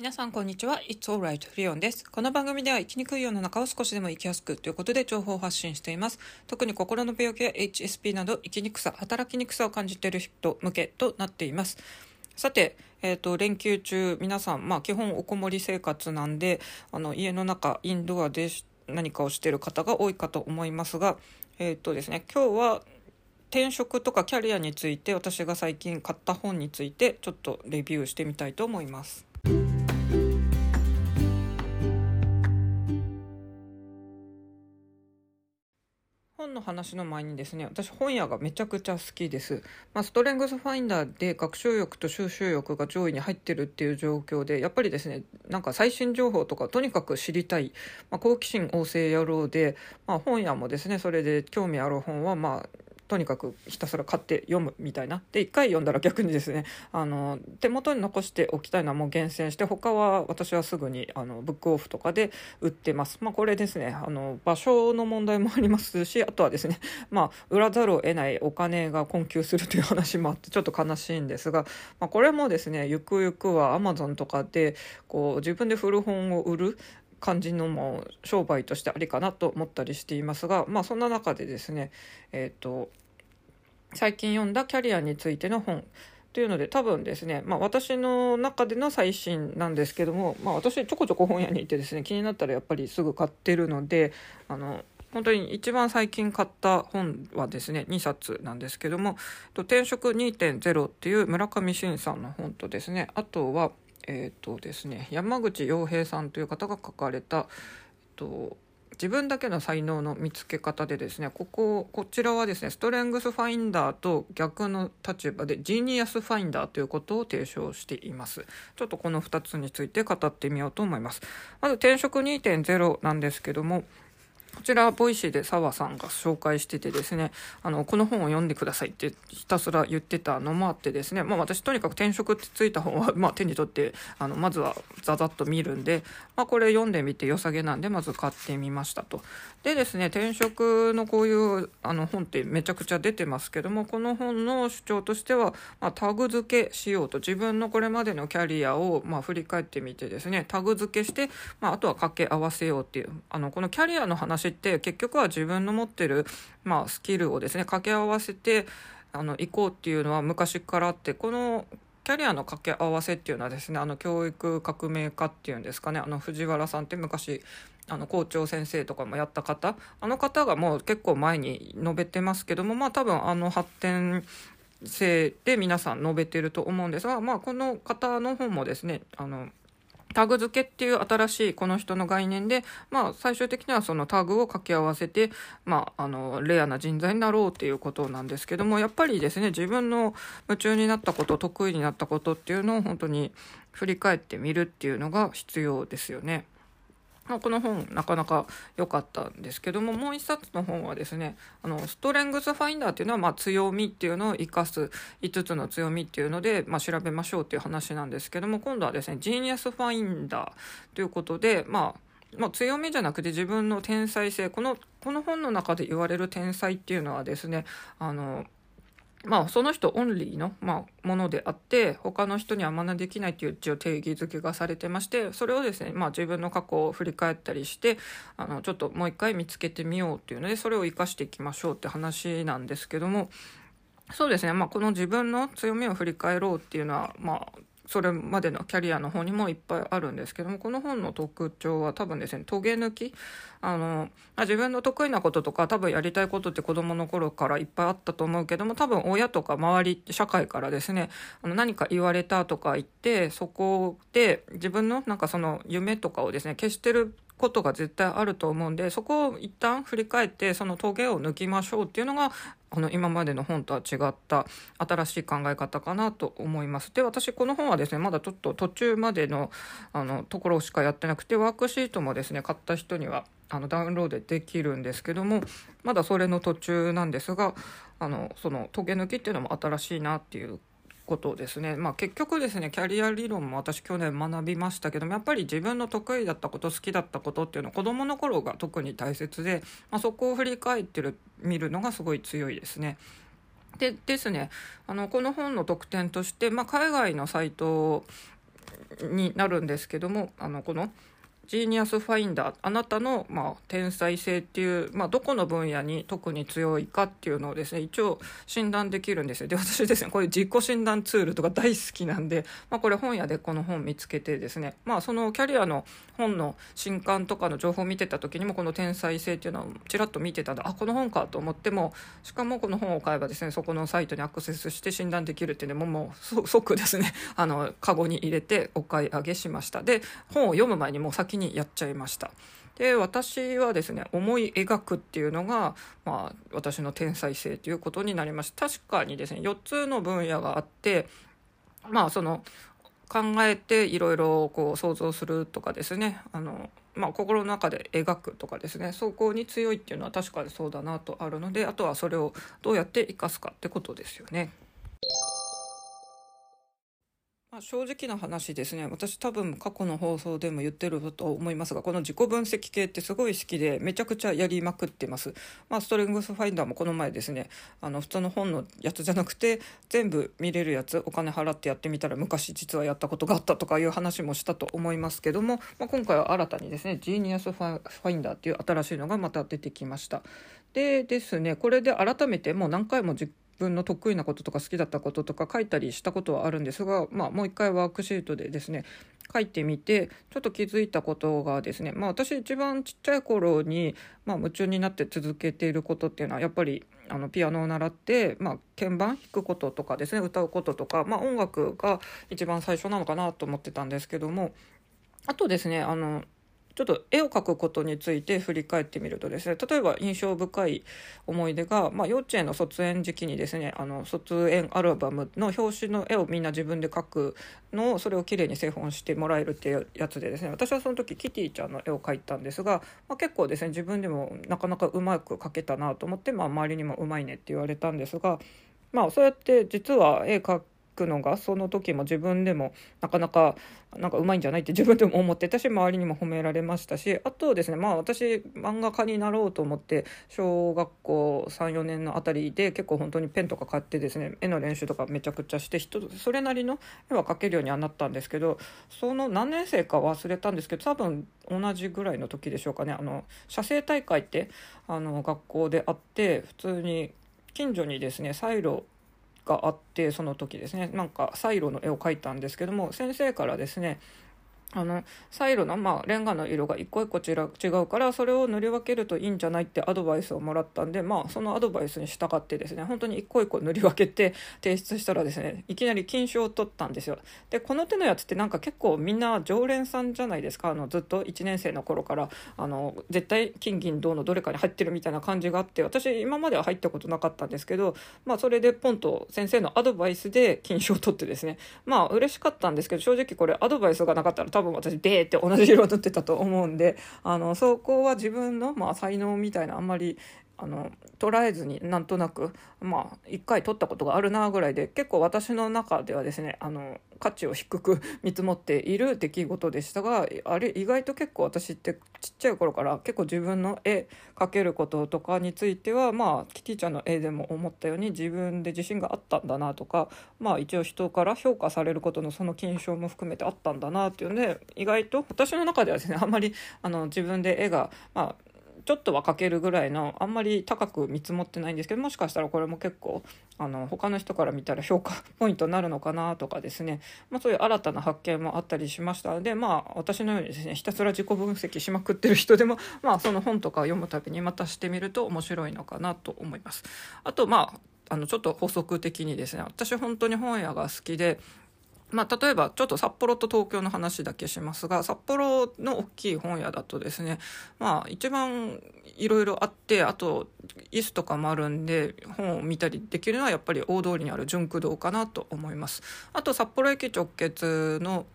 皆さんこんにちは。It's alright. リオンです。この番組では生きにくい世の中を少しでも生きやすくということで情報を発信しています。特に心の病気や HSP など生きにくさ働きにくさを感じている人向けとなっています。さて、えーと、連休中皆さん、まあ、基本おこもり生活なんであの家の中インドアで何かをしている方が多いかと思いますが、えーとですね、今日は転職とかキャリアについて私が最近買った本についてちょっとレビューしてみたいと思います。本の話の前にですね私本屋がめちゃくちゃ好きです、まあ、ストレングスファインダーで学習欲と収集欲が上位に入ってるっていう状況でやっぱりですねなんか最新情報とかとにかく知りたい、まあ、好奇心旺盛野郎で、まあ、本屋もですねそれで興味ある本はまあとにかくひたすら買って読むみたいな。で1回読んだら逆にですねあの手元に残しておきたいのはもう厳選して他は私はすぐにあのブックオフとかで売ってます。まあこれですねあの場所の問題もありますしあとはですね まあ売らざるを得ないお金が困窮するという話もあってちょっと悲しいんですが、まあ、これもですねゆくゆくはアマゾンとかでこう自分で古本を売る感じのも商売としてありかなと思ったりしていますが、まあ、そんな中でですね、えーと、最近読んだキャリアについての本というので多分ですね、まあ、私の中での最新なんですけども、まあ、私ちょこちょこ本屋に行ってですね気になったらやっぱりすぐ買ってるのであの本当に一番最近買った本はですね2冊なんですけども「転職2.0」っていう村上臣さんの本とですねあとはえっ、ー、とですね山口揚平さんという方が書かれた、えっと、自分だけの才能の見つけ方でですねこここちらはですねストレングスファインダーと逆の立場でジーニアスファインダーということを提唱しています。ちょっとこの2つについて語ってみようと思います。まず転職2.0なんですけどもこちら Voicy で澤さんが紹介しててですねあのこの本を読んでくださいってひたすら言ってたのもあってですね、まあ、私とにかく転職ってついた本は、まあ、手に取ってあのまずはざざっと見るんで、まあ、これ読んでみて良さげなんでまず買ってみましたと。でですね転職のこういうあの本ってめちゃくちゃ出てますけどもこの本の主張としては、まあ、タグ付けしようと自分のこれまでのキャリアを、まあ、振り返ってみてですねタグ付けして、まあ、あとは掛け合わせようっていうあのこのキャリアの話って結局は自分の持ってる、まあ、スキルをですね掛け合わせてあの行こうっていうのは昔からあってこのキャリアの掛け合わせっていうのはですねあの教育革命家っていうんですかねあの藤原さんって昔あの校長先生とかもやった方あの方がもう結構前に述べてますけどもまあ多分あの発展性で皆さん述べてると思うんですが、まあ、この方の本もですねあのタグ付けっていう新しいこの人の概念で、まあ、最終的にはそのタグを掛け合わせて、まあ、あのレアな人材になろうっていうことなんですけどもやっぱりですね自分の夢中になったこと得意になったことっていうのを本当に振り返ってみるっていうのが必要ですよね。この本なかなか良かったんですけどももう一冊の本はですねあのストレングスファインダーっていうのはまあ強みっていうのを生かす5つの強みっていうので、まあ、調べましょうっていう話なんですけども今度はですねジーニアスファインダーということでまあまあ、強みじゃなくて自分の天才性このこの本の中で言われる天才っていうのはですねあのまあ、その人オンリーの、まあ、ものであって他の人には真似できないという一応定義づけがされてましてそれをですね、まあ、自分の過去を振り返ったりしてあのちょっともう一回見つけてみようっていうのでそれを生かしていきましょうって話なんですけどもそうですね、まあ、この自分の強みを振り返ろうっていうのは、まあ、それまでのキャリアの方にもいっぱいあるんですけどもこの本の特徴は多分ですねトゲ抜き。あの自分の得意なこととか多分やりたいことって子どもの頃からいっぱいあったと思うけども多分親とか周り社会からですねあの何か言われたとか言ってそこで自分のなんかその夢とかをですね消してることが絶対あると思うんでそこを一旦振り返ってそのトゲを抜きましょうっていうのがこの今までの本とは違った新しい考え方かなと思います。で私この本はですねまだちょっと途中までのあのところしかやってなくてワークシートもですね買った人にはあのダウンロードできるんですけどもまだそれの途中なんですがあのそのトゲ抜きっていうのも新しいなっていうことですね、まあ、結局ですねキャリア理論も私去年学びましたけどもやっぱり自分の得意だったこと好きだったことっていうのは子どもの頃が特に大切で、まあ、そこを振り返ってる見るのがすごい強いですね。でですねあのこの本の特典として、まあ、海外のサイトになるんですけどもあのこの「ジーニアスファインダーあなたの、まあ、天才性っていう、まあ、どこの分野に特に強いかっていうのをですね一応診断できるんですよ。で私ですねこういう自己診断ツールとか大好きなんで、まあ、これ本屋でこの本見つけてですね、まあ、そのキャリアの本の新刊とかの情報を見てた時にもこの天才性っていうのをちらっと見てたんであこの本かと思ってもしかもこの本を買えばですねそこのサイトにアクセスして診断できるっていうのももう即ですねあのカゴに入れてお買い上げしました。で本を読む前にもう先ににやっちゃいました。で私はですね思い描くっていうのが、まあ、私の天才性ということになりました確かにですね4つの分野があってまあその考えていろいろこう想像するとかですねあの、まあ、心の中で描くとかですねそこに強いっていうのは確かにそうだなとあるのであとはそれをどうやって生かすかってことですよね。まあ、正直な話ですね。私多分過去の放送でも言ってると思いますがこの自己分析系ってすごい好きでめちゃくちゃやりまくってます、まあ、ストレングスファインダーもこの前ですね。あの普通の本のやつじゃなくて全部見れるやつお金払ってやってみたら昔実はやったことがあったとかいう話もしたと思いますけども、まあ、今回は新たにですねジーニアスファインダーっていう新しいのがまた出てきました。でですねこれで改めてもう何回も自分の得意なこととか好きだったこととか書いたりしたことはあるんですが、まあ、もう一回ワークシートでですね書いてみてちょっと気づいたことがですね、まあ、私一番ちっちゃい頃に、まあ、夢中になって続けていることっていうのはやっぱりあのピアノを習って、まあ、鍵盤弾くこととかですね歌うこととか、まあ、音楽が一番最初なのかなと思ってたんですけどもあとですねあのちょっと絵を描くことについて振り返ってみるとですね例えば印象深い思い出が、まあ、幼稚園の卒園時期にですねあの卒園アルバムの表紙の絵をみんな自分で描くのをそれをきれいに製本してもらえるっていうやつでですね私はその時キティちゃんの絵を描いたんですが、まあ、結構ですね自分でもなかなかうまく描けたなと思って、まあ、周りにもうまいねって言われたんですが。まあそうやって実は絵描くのがその時も自分でもなかなかなんかうまいんじゃないって 自分でも思ってたし周りにも褒められましたしあとですねまあ私漫画家になろうと思って小学校34年のあたりで結構本当にペンとか買ってですね絵の練習とかめちゃくちゃして人それなりの絵は描けるようにはなったんですけどその何年生か忘れたんですけど多分同じぐらいの時でしょうかね。あの写生大会ってあの学校であって普通に近所にですねサイロがあってその時ですね。なんかサイロの絵を描いたんですけども先生からですねあのサイロの、まあ、レンガの色が一個一個違うからそれを塗り分けるといいんじゃないってアドバイスをもらったんで、まあ、そのアドバイスに従ってですね本当に一個一個塗り分けて提出したらですねいきなり金賞を取ったんですよ。でこの手のやつってなんか結構みんな常連さんじゃないですか。あのずっと1年生の頃からあの絶対金銀銅のどれかに入ってるみたいな感じがあって私今までは入ったことなかったんですけど、まあ、それでポンと先生のアドバイスで金賞を取ってですねまあ嬉しかったんですけど正直これアドバイスがなかったら多多分私ベーって同じ色を塗ってたと思うんであのそこは自分の、まあ、才能みたいなあんまりあの捉えずになんとなくまあ一回取ったことがあるなぐらいで結構私の中ではですねあの価値を低く 見積もっている出来事でしたがあれ意外と結構私ってちっちゃい頃から結構自分の絵描けることとかについてはまあキティちゃんの絵でも思ったように自分で自信があったんだなとかまあ一応人から評価されることのその金賞も含めてあったんだなっていうので意外と私の中ではですねあんまりあの自分で絵がまあちょっとはかけるぐらいのあんまり高く見積もってないんですけどもしかしたらこれも結構あの他の人から見たら評価ポイントになるのかなとかですね、まあ、そういう新たな発見もあったりしましたのでまあ私のようにですねひたすら自己分析しまくってる人でも まあその本とか読むたびにまたしてみると面白いのかなと思います。あとまああのちょっと補足的にですね私本当に本屋が好きでまあ、例えばちょっと札幌と東京の話だけしますが札幌の大きい本屋だとですねまあ一番いろいろあってあと椅子とかもあるんで本を見たりできるのはやっぱり大通りにある純駆動かなと思います。あと札幌駅直結の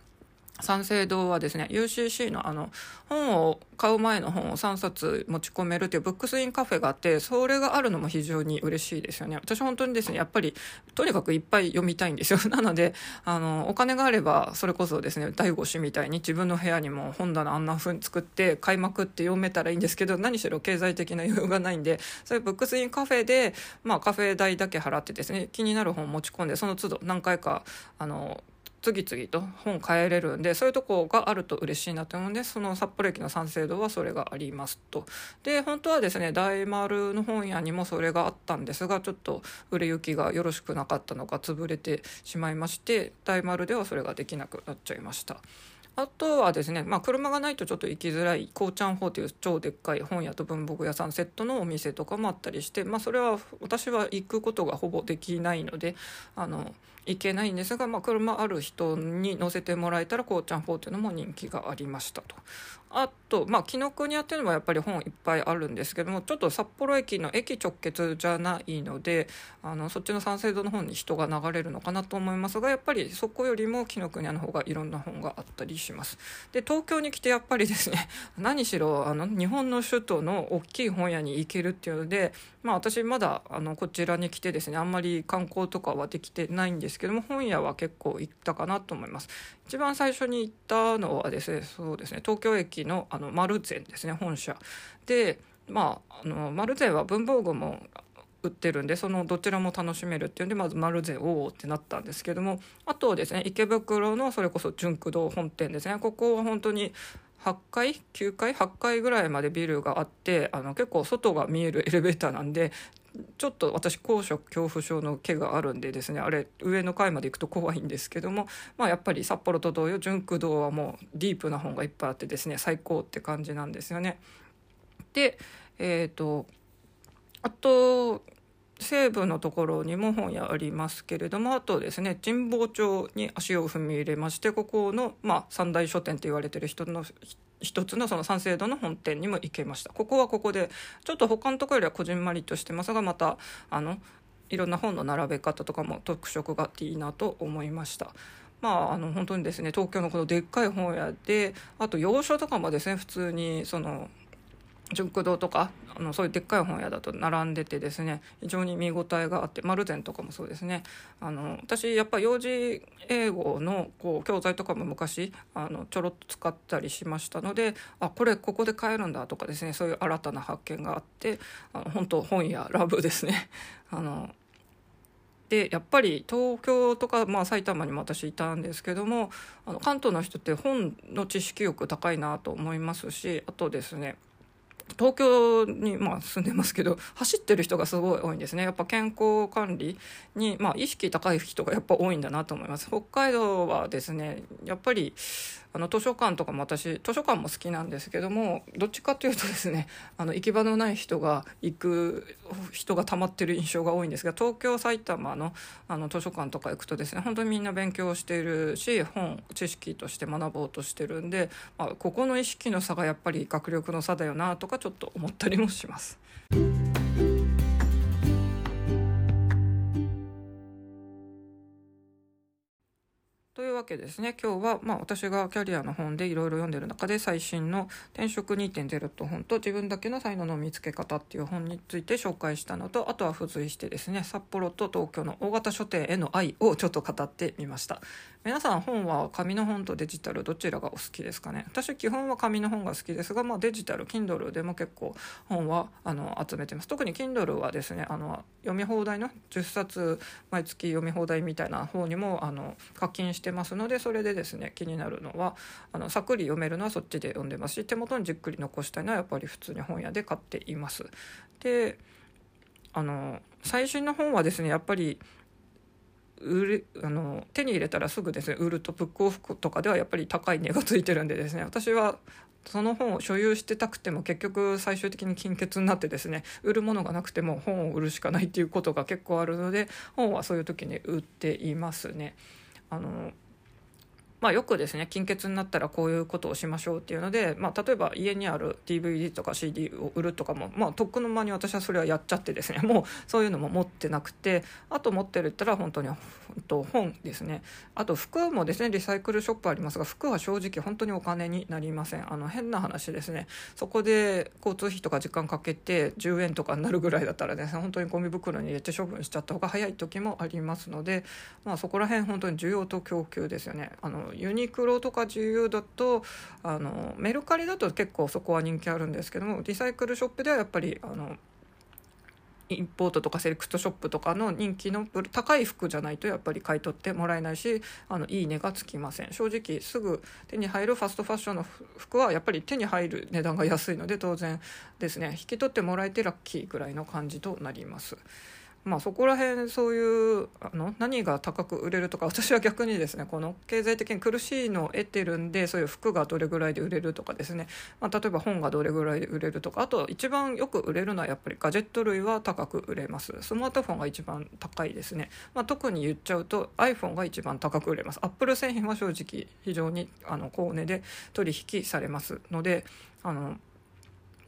三省堂はですね UCC のあの本を買う前の本を3冊持ち込めるというブックスインカフェがあってそれがあるのも非常に嬉しいですよね。私本当にですねやっぱりとにかくいっぱい読みたいんですよ。なのであのお金があればそれこそですね第五子みたいに自分の部屋にも本棚あんな風に作って買いまくって読めたらいいんですけど何しろ経済的な余裕がないんでそういうブックスインカフェで、まあ、カフェ代だけ払ってですね気になる本を持ち込んでその都度何回かあの次々と本買えれるんでそういうとこがあると嬉しいなと思うんでその札幌駅の三省堂はそれがありますとで本当はですね大丸の本屋にもそれがあったんですがちょっと売れ行きがよろしくなかったのか潰れてしまいまして大丸ではそれができなくなっちゃいました。あとはですね、まあ、車がないとちょっと行きづらいこうちゃんホという超でっかい本屋と文房具屋さんセットのお店とかもあったりして、まあ、それは私は行くことがほぼできないのであの行けないんですが、まあ、車ある人に乗せてもらえたらこうちゃん4っていうのも人気がありましたと。あと、まあ、紀ノ国屋っていうのはやっぱり本いっぱいあるんですけどもちょっと札幌駅の駅直結じゃないのであのそっちの三省堂の方に人が流れるのかなと思いますがやっぱりそこよりも紀ノ国屋の方がいろんな本があったりします。で東京に来てやっぱりですね 何しろあの日本の首都の大きい本屋に行けるっていうので、まあ、私まだあのこちらに来てですねあんまり観光とかはできてないんですけども本屋は結構行ったかなと思います。一番最初に行ったのはですねそうですね東京駅のあの丸善ですね本社。でまああの丸善は文房具も売ってるんでそのどちらも楽しめるっていうんでまず丸善おおってなったんですけどもあとですね池袋のそれこそ純駆動本店ですね。ここは本当に8階9階8階ぐらいまでビルがあってあの結構外が見えるエレベーターなんでちょっと私高所恐怖症の毛があるんでですねあれ上の階まで行くと怖いんですけども、まあ、やっぱり札幌と同様純駆動はもうディープな本がいっぱいあってですね最高って感じなんですよね。でえっ、ー、とあと西部のところにも本屋ありますけれどもあとですね神保町に足を踏み入れましてここの、まあ、三大書店と言われてる人の一つのその三省堂の本店にも行けましたここはここでちょっと他のとこよりはこじんまりとしてますがまたあのいろんな本の並べ方とかも特色があっていいなと思いました。まあ、あの本当にですね東京のこのでっかい本屋であと洋書とかもですね普通にその純駆堂とかあのそういうでっかい本屋だと並んでてですね非常に見応えがあって丸善とかもそうですねあの私やっぱ幼児英語のこう教材とかも昔あのちょろっと使ったりしましたのであこれここで買えるんだとかですねそういう新たな発見があってあの本当本屋ラブですね。あのでやっぱり東京とか、まあ、埼玉にも私いたんですけどもあの関東の人って本の知識欲高いなと思いますしあとですね東京にまあ住んでますけど走ってる人がすごい多いんですね。やっぱ健康管理にまあ意識高い人がやっぱ多いんだなと思います。北海道はですねやっぱりあの図書館とかも私図書館も好きなんですけどもどっちかというとですねあの行き場のない人が行く人が溜まってる印象が多いんですが東京埼玉のあの図書館とか行くとですね本当にみんな勉強しているし本知識として学ぼうとしてるんで、まあ、ここの意識の差がやっぱり学力の差だよなとかちょっと思ったりもします。というわけですね今日は、まあ、私がキャリアの本でいろいろ読んでる中で最新の「転職2.0」と本と「自分だけの才能の見つけ方」っていう本について紹介したのとあとは付随してですね札幌と東京の大型書店への愛をちょっと語ってみました皆さん本は紙の本とデジタルどちらがお好きですかね？私基本は紙の本が好きですが、まあ、デジタル Kindle でも結構本はあの集めてます特に Kindle はですねあの読み放題の10冊毎月読み放題みたいな方にもあの課金してますのでそれでですね気になるのはあのさっくり読めるのはそっちで読んでますし手元にじっくり残したいのはやっぱり普通に本屋で買っています。であの最新の本はですねやっぱり売るあの手に入れたらすぐですね売るとブックオフとかではやっぱり高い値がついてるんでですね私はその本を所有してたくても結局最終的に金欠になってですね売るものがなくても本を売るしかないっていうことが結構あるので本はそういう時に売っていますね。あのまあ、よくですね金欠になったらこういうことをしましょうっていうので、まあ、例えば家にある DVD とか CD を売るとかも、まあ、とっくの間に私はそれはやっちゃってですね もうそういうのも持ってなくてあと持ってるったら本当に本ですね。あと服もですねリサイクルショップありますが服は正直本当にお金になりません。あの変な話ですね。そこで交通費とか時間かけて10円とかになるぐらいだったらですね本当にゴミ袋に入れて処分しちゃった方が早い時もありますので、まあ、そこら辺本当に需要と供給ですよね。あのユニクロとか GU だとあのメルカリだと結構そこは人気あるんですけどもリサイクルショップではやっぱりあのインポートとかセレクトショップとかの人気の高い服じゃないとやっぱり買い取ってもらえないしあのいい値がつきません正直すぐ手に入るファストファッションの服はやっぱり手に入る値段が安いので当然ですね引き取ってもらえてラッキーぐらいの感じとなります。まあ、そこら辺そういうあの何が高く売れるとか私は逆にですねこの経済的に苦しいのを得てるんでそういう服がどれぐらいで売れるとかですね、まあ、例えば本がどれぐらいで売れるとかあと一番よく売れるのはやっぱりガジェット類は高く売れます。スマートフォンが一番高いですね、まあ、特に言っちゃうと iPhone が一番高く売れます。アップル製品は正直非常にあの高値で取引されますのであの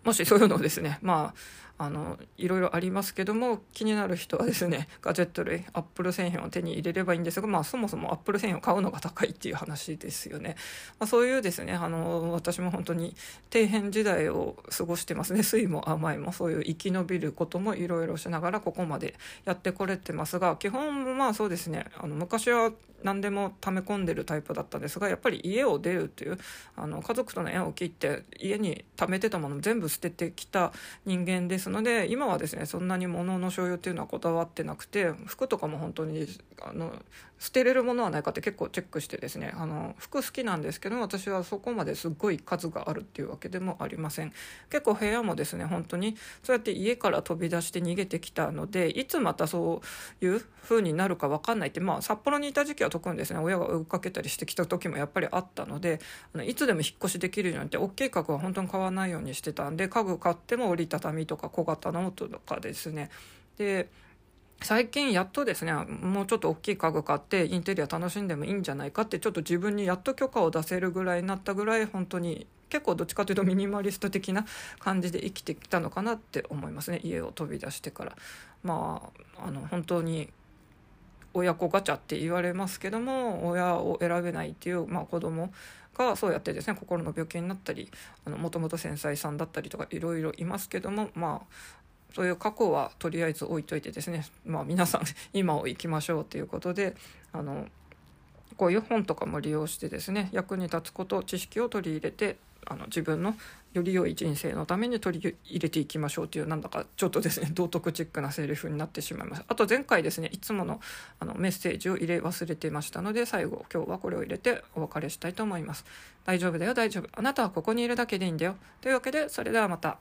もしそういうのをですねまああのいろいろありますけども気になる人はですね ガジェット類アップル製品を手に入れればいいんですが、まあ、そもそもアップル製品を買うのが高いっていう話ですよね、まあ、そういうですねあの私も本当に底辺時代を過ごしてますね。酸いも甘いもそういう生き延びることもいろいろしながらここまでやってこれてますが基本まあそうですねあの昔は何でも溜め込んでるタイプだったんですがやっぱり家を出るっていうあの家族との縁を切って家に貯めてたもの全部捨ててきた人間ですので今はですねそんなに物の所有っていうのはこだわってなくて服とかも本当にあの捨てれるものはないかって結構チェックしてですねあの服好きなんですけど私はそこまですっごい数があるっていうわけでもありません。結構部屋もですね本当にそうやって家から飛び出して逃げてきたのでいつまたそういう風になるか分かんないってまあ札幌にいた時期は特にですね親が追いかけたりしてきた時もやっぱりあったのであのいつでも引っ越しできるようにって大きい家具は本当に買わないようにしてたんで家具買っても折りたたみとか小型ノートとかですね。で最近やっとですねもうちょっと大きい家具買ってインテリア楽しんでもいいんじゃないかってちょっと自分にやっと許可を出せるぐらいになったぐらい本当に結構どっちかというとミニマリスト的な感じで生きてきたのかなって思いますね。家を飛び出してから。まああの本当に親子ガチャって言われますけども親を選べないっていう、まあ、子供がそうやってですね心の病気になったりもともと繊細さんだったりとかいろいろいますけどもまあそういう過去はとりあえず置いといてですね、まあ、皆さん 今を生きましょうということであのこういう本とかも利用してですね役に立つこと知識を取り入れてあの自分のより良い人生のために取り入れていきましょうというなんだかちょっとですね 道徳チックなセリフになってしまいます。あと前回ですねいつものあのメッセージを入れ忘れてましたので最後今日はこれを入れてお別れしたいと思います。大丈夫だよ大丈夫。あなたはここにいるだけでいいんだよ。というわけでそれではまた。